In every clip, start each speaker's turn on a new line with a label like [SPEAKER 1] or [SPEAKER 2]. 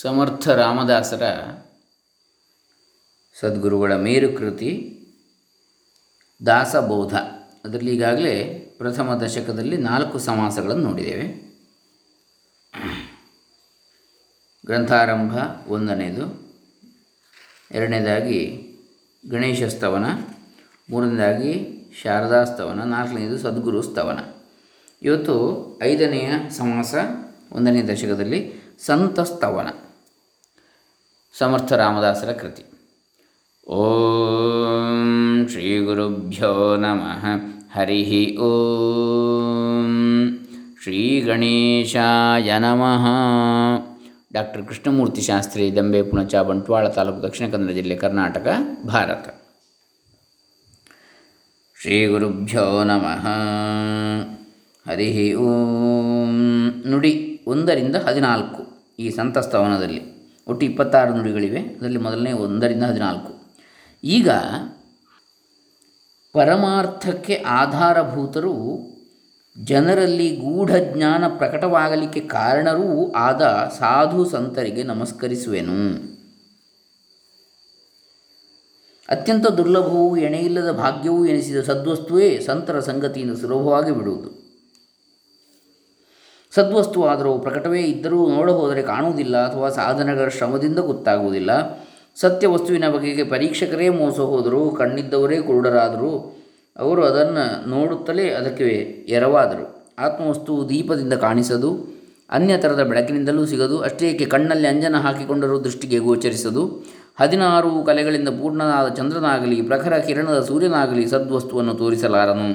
[SPEAKER 1] ಸಮರ್ಥ ರಾಮದಾಸರ ಸದ್ಗುರುಗಳ ಮೇರುಕೃತಿ ದಾಸಬೋಧ. ಅದರಲ್ಲಿ ಈಗಾಗಲೇ ಪ್ರಥಮ ದಶಕದಲ್ಲಿ ನಾಲ್ಕು ಸಮಾಸಗಳನ್ನು ನೋಡಿದ್ದೇವೆ. ಗ್ರಂಥಾರಂಭ ಒಂದನೇದು, ಎರಡನೇದಾಗಿ ಗಣೇಶ ಸ್ತವನ ಮೂರನೇದಾಗಿ ಶಾರದಾ ಸ್ತವನ ನಾಲ್ಕನೇದು ಸದ್ಗುರು ಸ್ತವನ ಇವತ್ತು ಐದನೆಯ ಸಮಾಸ ಒಂದನೇ ದಶಕದಲ್ಲಿ ಸಂತ ಸ್ತವನ ಸಮರ್ಥ ರಾಮದಾಸರ ಕೃತಿ. ಓಂ ಶ್ರೀ ಗುರುಭ್ಯೋ ನಮಃ. ಹರಿ ಓಂ ಶ್ರೀ ಗಣೇಶಾಯ ನಮಃ. ಡಾಕ್ಟರ್ ಕೃಷ್ಣಮೂರ್ತಿ ಶಾಸ್ತ್ರಿ ದಂಬೆ ಪುಣಚ, ಬಂಟ್ವಾಳ ತಾಲೂಕು ದಕ್ಷಿಣ ಕನ್ನಡ ಜಿಲ್ಲೆ ಕರ್ನಾಟಕ, ಭಾರತ. ಶ್ರೀ ಗುರುಭ್ಯೋ ನಮಃ. ಹರಿ ಓಂ ನುಡಿ ಒಂದರಿಂದ ಹದಿನಾಲ್ಕು. ಈ ಸಂತಸ್ತವನದಲ್ಲಿ ಒಟ್ಟು ಇಪ್ಪತ್ತಾರು ನುಡಿಗಳಿವೆ. ಅದರಲ್ಲಿ ಮೊದಲನೇ ಒಂದರಿಂದ ಹದಿನಾಲ್ಕು. ಈಗ ಪರಮಾರ್ಥಕ್ಕೆ ಆಧಾರಭೂತರು ಜನರಲ್ಲಿ ಗೂಢ ಜ್ಞಾನ ಪ್ರಕಟವಾಗಲಿಕ್ಕೆ ಕಾರಣರೂ ಆದ ಸಾಧು ಸಂತರಿಗೆ ನಮಸ್ಕರಿಸುವೆನು. ಅತ್ಯಂತ ದುರ್ಲಭವೂ ಎಣೆಯಿಲ್ಲದ ಭಾಗ್ಯವೂ ಎನಿಸಿದ ಸದ್ವಸ್ತುವೇ ಸಂತರ ಸಂಗತಿಯಿಂದ ಸುಲಭವಾಗಿ ಬಿಡುವುದು. ಸದ್ವಸ್ತು ಆದರೂ ಪ್ರಕಟವೇ ಇದ್ದರೂ ನೋಡಹೋದರೆ ಕಾಣುವುದಿಲ್ಲ ಅಥವಾ ಸಾಧನಗಳ ಶ್ರಮದಿಂದ ಗೊತ್ತಾಗುವುದಿಲ್ಲ. ಸತ್ಯ ವಸ್ತುವಿನ ಬಗೆಗೆ ಪರೀಕ್ಷಕರೇ ಮೋಸ ಹೋದರೂ, ಕಣ್ಣಿದ್ದವರೇ ಕುರುಡರಾದರು, ಅವರು ಅದನ್ನು ನೋಡುತ್ತಲೇ ಅದಕ್ಕೆ ಎರವಾದರು. ಆತ್ಮವಸ್ತು ದೀಪದಿಂದ ಕಾಣಿಸದು ಅನ್ಯ ಥರದ ಬೆಳಕಿನಿಂದಲೂ ಸಿಗದು ಅಷ್ಟೇಕೆ ಕಣ್ಣಲ್ಲಿ ಅಂಜನ ಹಾಕಿಕೊಂಡರೂ ದೃಷ್ಟಿಗೆ ಗೋಚರಿಸದು. ಹದಿನಾರು ಕಲೆಗಳಿಂದ ಪೂರ್ಣನಾದ ಚಂದ್ರನಾಗಲಿ, ಪ್ರಖರ ಕಿರಣದ ಸೂರ್ಯನಾಗಲಿ ಸದ್ವಸ್ತುವನ್ನು ತೋರಿಸಲಾರನು.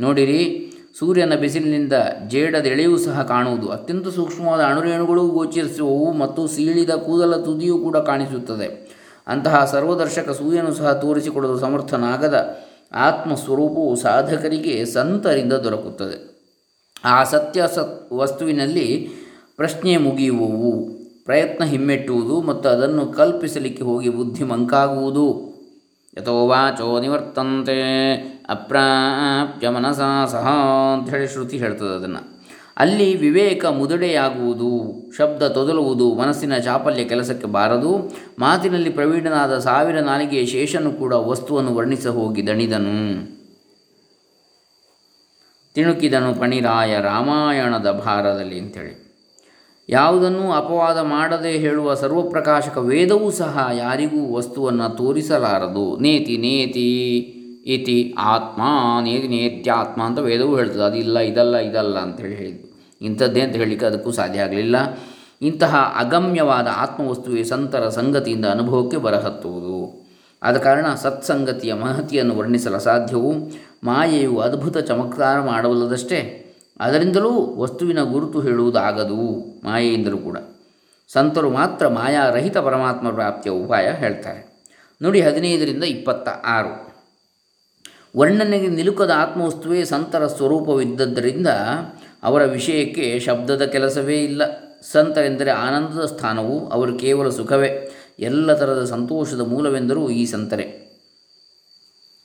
[SPEAKER 1] ನೋಡಿರಿ ಸೂರ್ಯನ ಬಿಸಿಲಿನಿಂದ ಜೇಡದೆಳೆಯೂ ಸಹ ಕಾಣುವುದು. ಅತ್ಯಂತ ಸೂಕ್ಷ್ಮವಾದ ಅಣುರೇಣುಗಳು ಗೋಚರಿಸುವವು ಮತ್ತು ಸೀಳಿದ ಕೂದಲ ತುದಿಯೂ ಕೂಡ ಕಾಣಿಸುತ್ತದೆ. ಅಂತಹ ಸರ್ವದರ್ಶಕ ಸೂರ್ಯನು ಸಹ ತೋರಿಸಿಕೊಡಲು ಸಮರ್ಥನಾಗದ ಆತ್ಮಸ್ವರೂಪವು ಸಾಧಕರಿಗೆ ಸಂತರಿಂದ ದೊರಕುತ್ತದೆ. ಆ ಸತ್ಯ ಸತ್ ವಸ್ತುವಿನಲ್ಲಿ ಪ್ರಶ್ನೆ ಮುಗಿಯುವವು. ಪ್ರಯತ್ನ ಹಿಮ್ಮೆಟ್ಟುವುದು ಮತ್ತು ಅದನ್ನು ಕಲ್ಪಿಸಲಿಕ್ಕೆ ಹೋಗಿ ಬುದ್ಧಿ ಮಂಕಾಗುವುದು. ಯಥೋ ವಾಚೋ ನಿವರ್ತಂತೆ ಅಪ್ರಾಪ್ಯ ಮನಸ ಸಹ ಅಂಥೇಳಿ ಶ್ರುತಿ ಹೇಳ್ತದೆ ಅದನ್ನು. ಅಲ್ಲಿ ವಿವೇಕ ಮುದುಡೆಯಾಗುವುದು, ಶಬ್ದ ತೊದಲುವುದು, ಮನಸ್ಸಿನ ಚಾಪಲ್ಯ ಕೆಲಸಕ್ಕೆ ಬಾರದು, ಮಾತಿನಲ್ಲಿ ಪ್ರವೀಣನಾದ ಸಾವಿರ ನಾಲಿಗೆಯ ಶೇಷನು ಕೂಡ ವಸ್ತುವನ್ನು ವರ್ಣಿಸ ಹೋಗಿ ದಣಿದನು. ತಿಣುಕಿದನು ಪಣಿರಾಯ ರಾಮಾಯಣದ ಭಾರದಲ್ಲಿ ಅಂಥೇಳಿ ಯಾವುದನ್ನೂ ಅಪವಾದ ಮಾಡದೆ ಹೇಳುವ ಸರ್ವಪ್ರಕಾಶಕ ವೇದವೂ ಸಹ ಯಾರಿಗೂ ವಸ್ತುವನ್ನು ತೋರಿಸಲಾರದು. ನೇತಿ ನೇತಿ, ಇತಿ, ಆತ್ಮ, ನೇತಿ ನೇತ್ಯಾತ್ಮ ಅಂತ ವೇದವೂ ಹೇಳ್ತದೆ. ಅದಿಲ್ಲ ಇದಲ್ಲ ಇದಲ್ಲ ಅಂತೇಳಿ ಹೇಳಿದ್ದು. ಇಂಥದ್ದೇ ಅಂತ ಹೇಳಲಿಕ್ಕೆ ಅದಕ್ಕೂ ಸಾಧ್ಯ ಆಗಲಿಲ್ಲ. ಇಂತಹ ಅಗಮ್ಯವಾದ ಆತ್ಮವಸ್ತುವೆ ಸಂತರ ಸಂಗತಿಯಿಂದ ಅನುಭವಕ್ಕೆ ಬರಹತ್ತುವುದು. ಆದ ಕಾರಣ ಸತ್ಸಂಗತಿಯ ಮಹತಿಯನ್ನು ವರ್ಣಿಸಲು ಸಾಧ್ಯವು ಮಾಯೆಯು ಅದ್ಭುತ ಚಮತ್ಕಾರ ಮಾಡಬಲ್ಲದಷ್ಟೇ ಅದರಿಂದಲೂ ವಸ್ತುವಿನ ಗುರುತು ಹೇಳುವುದಾಗದು, ಮಾಯೆಯಿಂದಲೂ ಕೂಡ. ಸಂತರು ಮಾತ್ರ ಮಾಯಾರಹಿತ ಪರಮಾತ್ಮ ಪ್ರಾಪ್ತಿಯ ಉಪಾಯ ಹೇಳ್ತಾರೆ. ನೋಡಿ, ಹದಿನೈದರಿಂದ ಇಪ್ಪತ್ತ ಆರು ವರ್ಣನೆಗೆ ನಿಲುಕದ ಆತ್ಮವಸ್ತುವೇ ಸಂತರ ಸ್ವರೂಪವಿದ್ದದ್ದರಿಂದ ಅವರ ವಿಷಯಕ್ಕೆ ಶಬ್ದದ ಕೆಲಸವೇ ಇಲ್ಲ. ಸಂತರೆಂದರೆ ಆನಂದದ ಸ್ಥಾನವು ಅವರು ಕೇವಲ ಸುಖವೇ. ಎಲ್ಲ ಥರದ ಸಂತೋಷದ ಮೂಲವೆಂದರೂ ಈ ಸಂತರೆ.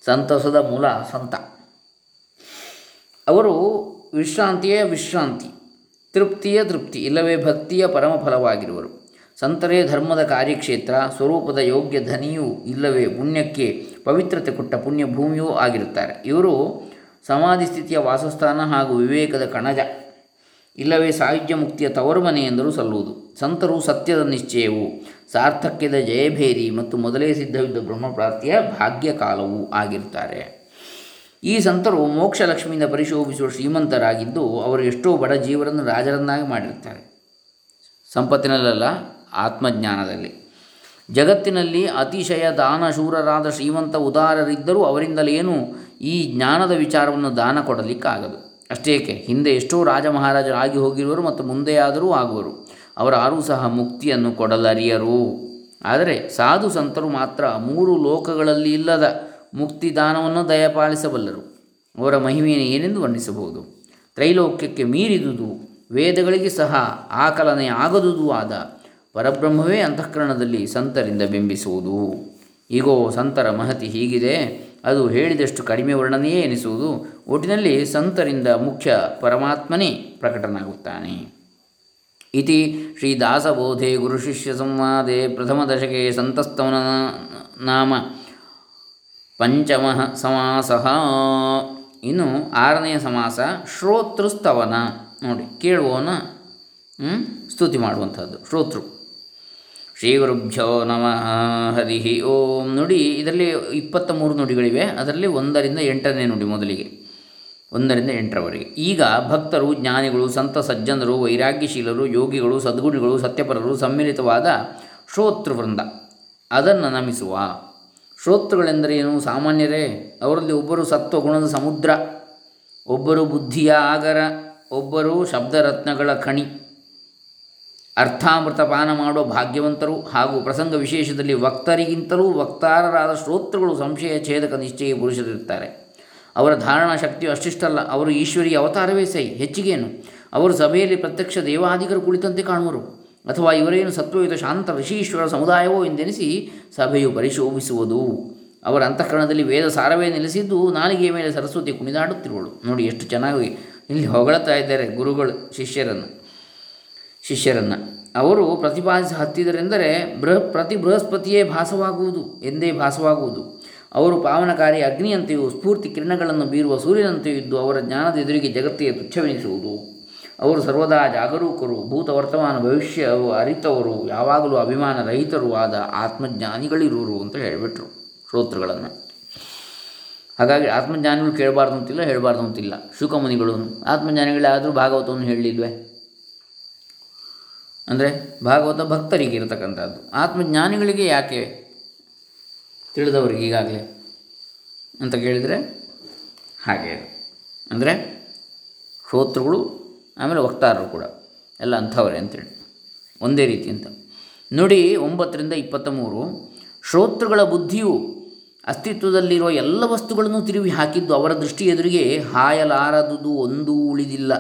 [SPEAKER 1] ಸಂತಸದ ಮೂಲ ಸಂತ. ಅವರು ವಿಶ್ರಾಂತಿಯೇ ವಿಶ್ರಾಂತಿ, ತೃಪ್ತಿಯೇ ತೃಪ್ತಿ, ಇಲ್ಲವೇ ಭಕ್ತಿಯ ಪರಮಫಲವಾಗಿರುವರು. ಸಂತರೇ ಧರ್ಮದ ಕಾರ್ಯಕ್ಷೇತ್ರ, ಸ್ವರೂಪದ ಯೋಗ್ಯ ಧನಿಯೂ ಇಲ್ಲವೇ ಪುಣ್ಯಕ್ಕೆ ಪವಿತ್ರತೆ ಕೊಟ್ಟ ಪುಣ್ಯ ಭೂಮಿಯೂ ಆಗಿರುತ್ತಾರೆ. ಇವರು ಸಮಾಧಿ ಸ್ಥಿತಿಯ ವಾಸಸ್ಥಾನ ಹಾಗೂ ವಿವೇಕದ ಕಣಜ. ಇಲ್ಲವೇ ಸಾಹಿತ್ಯ ಮುಕ್ತಿಯ ತವರು ಮನೆ ಎಂದರೂ ಸಲ್ಲುವುದು. ಸಂತರು ಸತ್ಯದ ನಿಶ್ಚಯವು, ಸಾರ್ಥಕ್ಯದ ಜಯಭೇರಿ ಮತ್ತು ಮೊದಲೇ ಸಿದ್ಧವಿದ್ದ ಬ್ರಹ್ಮಪ್ರಾಪ್ತಿಯ ಭಾಗ್ಯಕಾಲವೂ ಆಗಿರುತ್ತಾರೆ. ಈ ಸಂತರು ಮೋಕ್ಷಲಕ್ಷ್ಮಿಯಿಂದ ಪರಿಶೋಭಿಸುವ ಶ್ರೀಮಂತರಾಗಿದ್ದು ಅವರು ಎಷ್ಟೋ ಬಡ ಜೀವರನ್ನು ರಾಜರನ್ನಾಗಿ ಮಾಡಿರ್ತಾರೆ ಸಂಪತ್ತಿನಲ್ಲ ಆತ್ಮಜ್ಞಾನದಲ್ಲಿ. ಜಗತ್ತಿನಲ್ಲಿ ಅತಿಶಯ ದಾನಶೂರರಾದ ಶ್ರೀಮಂತ ಉದಾರರಿದ್ದರೂ ಅವರಿಂದಲೇನು ಈ ಜ್ಞಾನದ ವಿಚಾರವನ್ನು ದಾನ ಕೊಡಲಿಕ್ಕಾಗದು. ಅಷ್ಟೇಕೆ, ಹಿಂದೆ ಎಷ್ಟೋ ರಾಜ ಮಹಾರಾಜರಾಗಿ ಹೋಗಿರುವರು ಮತ್ತು ಮುಂದೆಯಾದರೂ ಆಗುವರು. ಅವರಾರೂ ಸಹ ಮುಕ್ತಿಯನ್ನು ಕೊಡಲರಿಯರು. ಆದರೆ ಸಾಧು ಸಂತರು ಮಾತ್ರ ಮೂರು ಲೋಕಗಳಲ್ಲಿ ಇಲ್ಲದ ಮುಕ್ತಿದಾನವನ್ನು ದಯಪಾಲಿಸಬಲ್ಲರು. ಅವರ ಮಹಿಮೆಯನ್ನು ಏನೆಂದು ವರ್ಣಿಸಬಹುದು? ತ್ರೈಲೋಕ್ಯಕ್ಕೆ ಮೀರಿದುದು, ವೇದಗಳಿಗೆ ಸಹ ಆಕಲನೆ ಆಗದುದು ಆದ ಪರಬ್ರಹ್ಮವೇ ಅಂತಃಕರಣದಲ್ಲಿ ಸಂತರಿಂದ ಬಿಂಬಿಸುವುದು. ಈಗೋ ಸಂತರ ಮಹತಿ ಹೀಗಿದೆ. ಅದು ಹೇಳಿದಷ್ಟು ಕಡಿಮೆ ವರ್ಣನೆಯೇ ಎನಿಸುವುದು. ಒಟ್ಟಿನಲ್ಲಿ ಸಂತರಿಂದ ಮುಖ್ಯ ಪರಮಾತ್ಮನೇ ಪ್ರಕಟನಾಗುತ್ತಾನೆ. ಇತಿ ಶ್ರೀದಾಸಬೋಧೆ ಗುರುಶಿಷ್ಯ ಸಂವಾದೆ ಪ್ರಥಮದಶಕೆ ಸಂತಸ್ತವನ ನಾಮ. ಪಂಚಮ ಸಮಾಸ. ಇನ್ನು ಆರನೆಯ ಸಮಾಸ ಶ್ರೋತೃಸ್ತವನ. ನೋಡಿ, ಕೇಳುವವನ ಸ್ತುತಿ ಮಾಡುವಂಥದ್ದು, ಶ್ರೋತೃ. ಶ್ರೀ ಗುರುಭ್ಯೋ ನಮಃ ಹರಿ ಓಂ. ನುಡಿ, ಇದರಲ್ಲಿ ಇಪ್ಪತ್ತ ಮೂರು ನುಡಿಗಳಿವೆ. ಅದರಲ್ಲಿ ಒಂದರಿಂದ ಎಂಟನೇ ನುಡಿ ಮೊದಲಿಗೆ, ಒಂದರಿಂದ ಎಂಟರವರೆಗೆ. ಈಗ ಭಕ್ತರು, ಜ್ಞಾನಿಗಳು, ಸಂತ ಸಜ್ಜನರು, ವೈರಾಗ್ಯಶೀಲರು, ಯೋಗಿಗಳು ಸದ್ಗುಣಿಗಳು ಸತ್ಯಪರರು, ಸಮ್ಮಿಲಿತವಾದ ಶ್ರೋತೃವೃಂದ. ಅದನ್ನು ನಮಿಸುವ. ಶ್ರೋತೃಗಳೆಂದರೇನು? ಸಾಮಾನ್ಯರೇ, ಅವರಲ್ಲಿ ಒಬ್ಬರು ಸತ್ವಗುಣದ ಸಮುದ್ರ, ಒಬ್ಬರು ಬುದ್ಧಿಯ ಆಗರ, ಒಬ್ಬರು ಶಬ್ದರತ್ನಗಳ ಖಣಿ ಅರ್ಥಾಮೃತ ಪಾನ ಮಾಡುವ ಭಾಗ್ಯವಂತರು ಹಾಗೂ ಪ್ರಸಂಗ ವಿಶೇಷದಲ್ಲಿ ವಕ್ತರಿಗಿಂತಲೂ ವಕ್ತಾರರಾದ ಶ್ರೋತೃಗಳು ಸಂಶಯ ಛೇದಕ ನಿಶ್ಚಯ ಪುರುಷರಿರ್ತಾರೆ ಅವರ ಧಾರಣಾ ಶಕ್ತಿಯು ಅಷ್ಟಿಷ್ಟಲ್ಲ, ಅವರು ಈಶ್ವರಿಯ ಅವತಾರವೇ ಸೈ, ಹೆಚ್ಚಿಗೇನು. ಅವರು ಸಭೆಯಲ್ಲಿ ಪ್ರತ್ಯಕ್ಷ ದೇವಾದಿಗರು ಕುಳಿತಂತೆ ಕಾಣುವರು. ಅಥವಾ ಇವರೇನು ಸತ್ವಯುತ ಶಾಂತ ಋಷೀಶ್ವರ ಸಮುದಾಯವೋ ಎಂದೆನಿಸಿ ಸಭೆಯು ಪರಿಶೋಭಿಸುವುದು. ಅವರ ಅಂತಃಕರಣದಲ್ಲಿ ವೇದ ಸಾರವೇ ನೆಲೆಸಿದ್ದು ನಾಲಿಗೆಯ ಮೇಲೆ ಸರಸ್ವತಿ ಕುಣಿದಾಡುತ್ತಿರುವಳು. ನೋಡಿ ಎಷ್ಟು ಚೆನ್ನಾಗಿ ಇಲ್ಲಿ ಹೊಗಳತಾ ಇದ್ದಾರೆ ಗುರುಗಳು, ಶಿಷ್ಯರನ್ನು. ಶಿಷ್ಯರನ್ನು. ಅವರು ಪ್ರತಿಪಾದಿಸಿ ಹತ್ತಿದರೆಂದರೆ ಬೃಹ, ಪ್ರತಿ ಬೃಹಸ್ಪತಿಯೇ ಭಾಸವಾಗುವುದು, ಎಂದೇ ಭಾಸವಾಗುವುದು. ಅವರು ಪಾವನಕಾರಿ ಅಗ್ನಿಯಂತೆಯೂ ಸ್ಫೂರ್ತಿ ಕಿರಣಗಳನ್ನು ಬೀರುವ ಸೂರ್ಯನಂತೆಯೂ ಇದ್ದು ಅವರ ಜ್ಞಾನದ ಎದುರಿಗೆ ಜಗತ್ತಿಗೆ ತುಚ್ಛವೆನಿಸುವುದು. ಅವರು ಸರ್ವದಾ ಜಾಗರೂಕರು ಭೂತ ವರ್ತಮಾನ ಭವಿಷ್ಯ ಅರಿತವರು, ಯಾವಾಗಲೂ ಅಭಿಮಾನ ರಹಿತರು ಆದ ಆತ್ಮಜ್ಞಾನಿಗಳಿರುವರು ಅಂತ ಹೇಳಿಬಿಟ್ರು ಶ್ರೋತೃಗಳನ್ನು. ಹಾಗಾಗಿ ಆತ್ಮಜ್ಞಾನಿಗಳು ಕೇಳಬಾರ್ದು ಅಂತಿಲ್ಲ ಹೇಳಬಾರ್ದು ಅಂತಿಲ್ಲ ಶುಕಮುನಿಗಳು, ಆತ್ಮಜ್ಞಾನಿಗಳಾದರೂ ಭಾಗವತವನ್ನು ಹೇಳಿದ್ವೆ ಅಂದರೆ ಭಾಗವತ ಭಕ್ತರಿಗೆ ಇರತಕ್ಕಂಥದ್ದು. ಆತ್ಮಜ್ಞಾನಿಗಳಿಗೆ ಯಾಕೆ ತಿಳಿದವರಿಗೆ ಈಗಾಗಲೇ? ಅಂತ ಕೇಳಿದರೆ ಹಾಗೆ. ಅಂದರೆ ಶ್ರೋತೃಗಳು ಆಮೇಲೆ ವಕ್ತಾರರು ಕೂಡ, ಎಲ್ಲ ಅಂಥವರೇ ಅಂತೇಳಿ. ಒಂದೇ ರೀತಿ ಅಂತ. ನುಡಿ, ಒಂಬತ್ತರಿಂದ ಇಪ್ಪತ್ತ ಮೂರು ಶ್ರೋತೃಗಳ ಬುದ್ಧಿಯು ಅಸ್ತಿತ್ವದಲ್ಲಿರುವ ಎಲ್ಲ ವಸ್ತುಗಳನ್ನು ತಿರುವಿ ಹಾಕಿದ್ದು ಅವರ ದೃಷ್ಟಿ ಎದುರಿಗೆ ಹಾಯಲಾರದುದು ಒಂದೂ ಉಳಿದಿಲ್ಲ.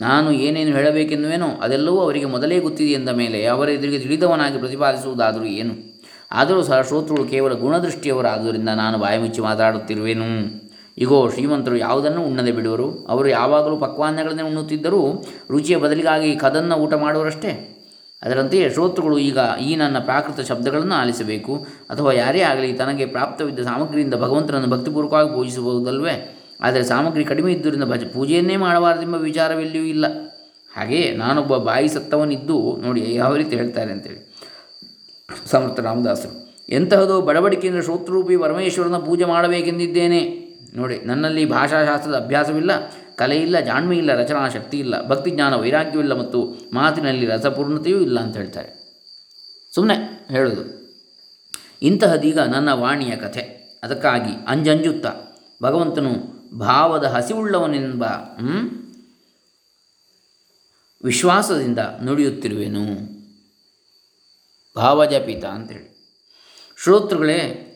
[SPEAKER 1] ನಾನು ಏನೇನು ಹೇಳಬೇಕೆನ್ನುವೇನೋ ಅದೆಲ್ಲವೂ ಅವರಿಗೆ ಮೊದಲೇ ಗೊತ್ತಿದೆ ಎಂದ ಮೇಲೆ ಅವರ ಎದುರಿಗೆ ತಿಳಿದವನಾಗಿ ಪ್ರತಿಪಾದಿಸುವುದಾದರೂ ಏನು? ಆದರೂ ಸಹ ಶ್ರೋತೃಗಳು ಕೇವಲ ಗುಣದೃಷ್ಟಿಯವರಾದ್ದರಿಂದ ನಾನು ಬಾಯಿ ಮುಚ್ಚಿ ಮಾತಾಡುತ್ತಿರುವೆನು. ಇಗೋ, ಶ್ರೀಮಂತರು ಯಾವುದನ್ನು ಉಣ್ಣದೆ ಬಿಡುವರು? ಅವರು ಯಾವಾಗಲೂ ಪಕ್ವಾನ್ನಗಳನ್ನೇ ಉಣ್ಣುತ್ತಿದ್ದರೂ ರುಚಿಯ ಬದಲಿಗಾಗಿ ಕದನ್ನು ಊಟ ಮಾಡುವರಷ್ಟೇ? ಅದರಂತೆಯೇ ಶ್ರೋತೃಗಳು ಈಗ ಈ ನನ್ನ ಪ್ರಾಕೃತ ಶಬ್ದಗಳನ್ನು ಆಲಿಸಬೇಕು. ಅಥವಾ ಯಾರೇ ಆಗಲಿ ತನಗೆ ಪ್ರಾಪ್ತವಿದ್ದ ಸಾಮಗ್ರಿಯಿಂದ ಭಗವಂತನನ್ನು ಭಕ್ತಿಪೂರ್ವಕವಾಗಿ ಪೂಜಿಸಬಹುದಲ್ವೇ? ಆದರೆ ಸಾಮಗ್ರಿ ಕಡಿಮೆ ಇದ್ದರಿಂದ ಭಜ ಪೂಜೆಯನ್ನೇ ಮಾಡಬಾರದೆಂಬ ವಿಚಾರವೆಲ್ಲಿಯೂ ಇಲ್ಲ. ಹಾಗೆಯೇ ನಾನೊಬ್ಬ ಬಾಯಿ ಸತ್ತವನಿದ್ದು ನೋಡಿ ಯಾವ ರೀತಿ ಹೇಳ್ತಾರೆ ಅಂತೇಳಿ. ಸಮರ್ಥ ರಾಮದಾಸರು, ಎಂತಹದೋ ಬಡಬಡಿಕೆಯಿಂದ ಶ್ರೋತೃರೂಪಿ ಪರಮೇಶ್ವರನ ಪೂಜೆ ಮಾಡಬೇಕೆಂದಿದ್ದೇನೆ. ನೋಡಿ, ನನ್ನಲ್ಲಿ ಭಾಷಾಶಾಸ್ತ್ರದ ಅಭ್ಯಾಸವಿಲ್ಲ ಕಲೆ ಇಲ್ಲ ಜಾಣ್ಮೆ ಇಲ್ಲ ರಚನಾ ಶಕ್ತಿ ಇಲ್ಲ ಭಕ್ತಿ ಜ್ಞಾನ ವೈರಾಗ್ಯವಿಲ್ಲ ಮತ್ತು ಮಾತಿನಲ್ಲಿ ರಸಪೂರ್ಣತೆಯೂ ಇಲ್ಲ ಅಂತ ಹೇಳ್ತಾರೆ. ಸುಮ್ಮನೆ ಹೇಳೋದು. ಇಂತಹದೀಗ ನನ್ನ ವಾಣಿಯ ಕಥೆ. ಅದಕ್ಕಾಗಿ ಅಂಜಂಜುತ್ತ, ಭಗವಂತನು ಭಾವದ ಹಸಿವುಳ್ಳವನೆಂಬ ವಿಶ್ವಾಸದಿಂದ ನುಡಿಯುತ್ತಿರುವೆನು. ಭಾವಜಪಿತ ಅಂತೇಳಿ. ಶ್ರೋತೃಗಳೇ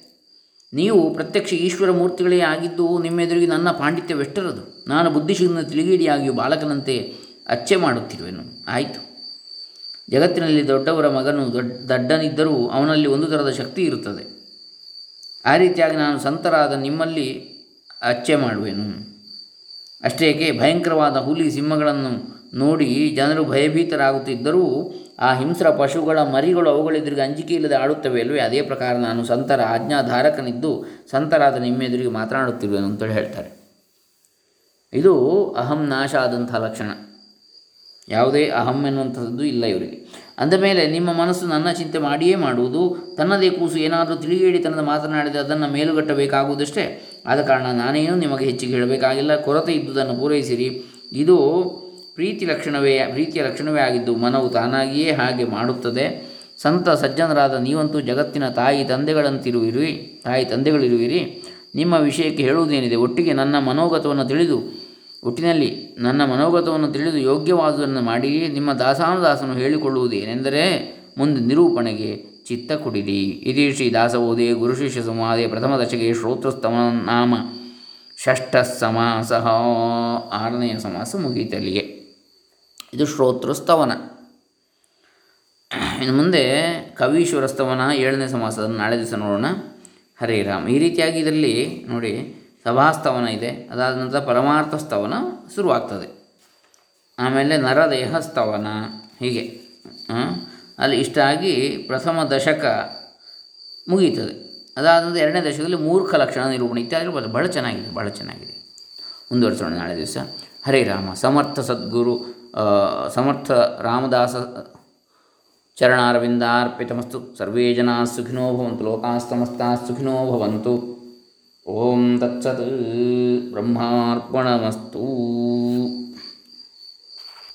[SPEAKER 1] ನೀವು ಪ್ರತ್ಯಕ್ಷ ಈಶ್ವರ ಮೂರ್ತಿಗಳೇ ಆಗಿದ್ದು ನಿಮ್ಮೆದುರಿಗೆ ನನ್ನ ಪಾಂಡಿತ್ಯವೆಷ್ಟರದು? ನಾನು ಬುದ್ಧಿಶೂನ್ಯ ತಿಳಿಗೇಡಿಯಾಗಿಯೂ ಬಾಲಕನಂತೆ ಅಚ್ಚೆ ಮಾಡುತ್ತಿರುವೆನು. ಆಯಿತು. ಜಗತ್ತಿನಲ್ಲಿ ದೊಡ್ಡವರ ಮಗನು ದೊಡ್ಡ ದಡ್ಡನಿದ್ದರೂ ಅವನಲ್ಲಿ ಒಂದು ಥರದ ಶಕ್ತಿ ಇರುತ್ತದೆ. ಆ ರೀತಿಯಾಗಿ ನಾನು ಸಂತರಾದ ನಿಮ್ಮಲ್ಲಿ ಅಚ್ಚೆ ಮಾಡುವೆನು. ಅಷ್ಟೇಕೆ ಭಯಂಕರವಾದ ಹುಲಿ ಸಿಂಹಗಳನ್ನು ನೋಡಿ ಜನರು ಭಯಭೀತರಾಗುತ್ತಿದ್ದರೂ ಆ ಹಿಂಸ್ರ ಪಶುಗಳ ಮರಿಗಳು ಅವುಗಳೆದುರಿಗೆ ಅಂಜಿಕೆ ಇಲ್ಲದೆ ಆಡುತ್ತವೆ ಅಲ್ವೇ? ಅದೇ ಪ್ರಕಾರ ನಾನು ಸಂತರ ಆಜ್ಞಾಧಾರಕನಿದ್ದು ಸಂತರಾದ ನಿಮ್ಮೆದುರಿಗೆ ಮಾತನಾಡುತ್ತಿರುವೆನು ಅಂತೇಳಿ ಹೇಳ್ತಾರೆ. ಇದು ಅಹಂ ನಾಶ ಆದಂಥ ಲಕ್ಷಣ. ಯಾವುದೇ ಅಹಂ ಎನ್ನುವಂಥದ್ದು ಇಲ್ಲ ಇವರಿಗೆ. ಅಂದಮೇಲೆ ನಿಮ್ಮ ಮನಸ್ಸು ನನ್ನ ಚಿಂತೆ ಮಾಡಿಯೇ ಮಾಡುವುದು, ತನ್ನದೇ ಕೂಸು ಏನಾದರೂ ತಿಳಿಗೇಡಿತನದ ಮಾತನಾಡಿದರೆ ಅದನ್ನು ಮೇಲುಗಟ್ಟಬೇಕಾಗುವುದಷ್ಟೇ? ಆದ ಕಾರಣ ನಾನೇನು ನಿಮಗೆ ಹೆಚ್ಚಿಗೆ ಹೇಳಬೇಕಾಗಿಲ್ಲ, ಕೊರತೆ ಇದ್ದುದನ್ನು ಪೂರೈಸಿರಿ. ಇದು ಪ್ರೀತಿ ಲಕ್ಷಣವೇ, ಪ್ರೀತಿಯ ಲಕ್ಷಣವೇ ಆಗಿದ್ದು ಮನವು ತಾನಾಗಿಯೇ ಹಾಗೆ ಮಾಡುತ್ತದೆ. ಸಂತ ಸಜ್ಜನರಾದ ನೀವಂತೂ ಜಗತ್ತಿನ ತಾಯಿ ತಂದೆಗಳಂತಿರುವಿರಿ, ತಾಯಿ ತಂದೆಗಳಿರುವಿರಿ. ನಿಮ್ಮ ವಿಷಯಕ್ಕೆ ಹೇಳುವುದೇನಿದೆ? ಒಟ್ಟಿಗೆ ನನ್ನ ಮನೋಗತವನ್ನು ತಿಳಿದು, ಒಟ್ಟಿನಲ್ಲಿ ನನ್ನ ಮನೋಗತವನ್ನು ತಿಳಿದು ಯೋಗ್ಯವಾದುದನ್ನು ಮಾಡಿ ನಿಮ್ಮ ದಾಸಾನುದಾಸನು ಹೇಳಿಕೊಳ್ಳುವುದೇನೆಂದರೆ, ಮುಂದೆ ನಿರೂಪಣೆಗೆ ಚಿತ್ತ ಕುಡಿಲಿ ಇದೇ ಶ್ರೀ ದಾಸಬೋಧೆ ಗುರುಶಿಷ್ಯ ಸಂವಾದೆ ಪ್ರಥಮ ದಶಕೆ ಶ್ರೋತೃಸ್ತಮ ನಾಮ ಷಷ್ಠ ಸಮಾಸ ಆರನೆಯ ಸಮಾಸ ಮುಗಿತಲ್ಲಿಗೆ ಇದು ಶ್ರೋತೃಸ್ತವನ. ಇನ್ನು ಮುಂದೆ ಕವೀಶ್ವರಸ್ತವನ ಏಳನೇ ಸಮಾಸದ ನಾಳೆ ದಿವಸ ನೋಡೋಣ. ಹರೇ ರಾಮ್. ಈ ರೀತಿಯಾಗಿ ಇದರಲ್ಲಿ ನೋಡಿ ಸಭಾಸ್ತವನ ಇದೆ. ಅದಾದ ನಂತರ ಪರಮಾರ್ಥಸ್ತವನ ಶುರುವಾಗ್ತದೆ. ಆಮೇಲೆ ನರದೇಹ ಸ್ತವನ ಹೀಗೆ ಅಲ್ಲಿ ಇಷ್ಟ ಆಗಿ ಪ್ರಥಮ ದಶಕ ಮುಗೀತದೆ. ಅದಾದ ನಂತರ ಎರಡನೇ ದಶಕದಲ್ಲಿ ಮೂರ್ಖ ಲಕ್ಷಣ ನಿರೂಪಣೆ ಇತ್ಯಾದಿ ಬಹಳ ಚೆನ್ನಾಗಿದೆ ಬಹಳ ಚೆನ್ನಾಗಿದೆ. ಮುಂದುವರಿಸೋಣ ನಾಳೆ ದಿವಸ. ಹರೇರಾಮ ಸಮರ್ಥ ಸದ್ಗುರು ಸಮರ್ಥ ರಾಮದಾಸ ಚರಣಾರವಿಂದಾರ್ಪಿತಮಸ್ತು. ಸರ್ವೇ ಜನಾಃ ಸುಖಿನೋ ಭವಂತು ಲೋಕಾಸ್ತಮಸ್ತಾ ಸುಖಿನೋ ಭವಂತು. ಓಂ ತತ್ಸತ್ ಬ್ರಹ್ಮಾರ್ಪಣಮಸ್ತು.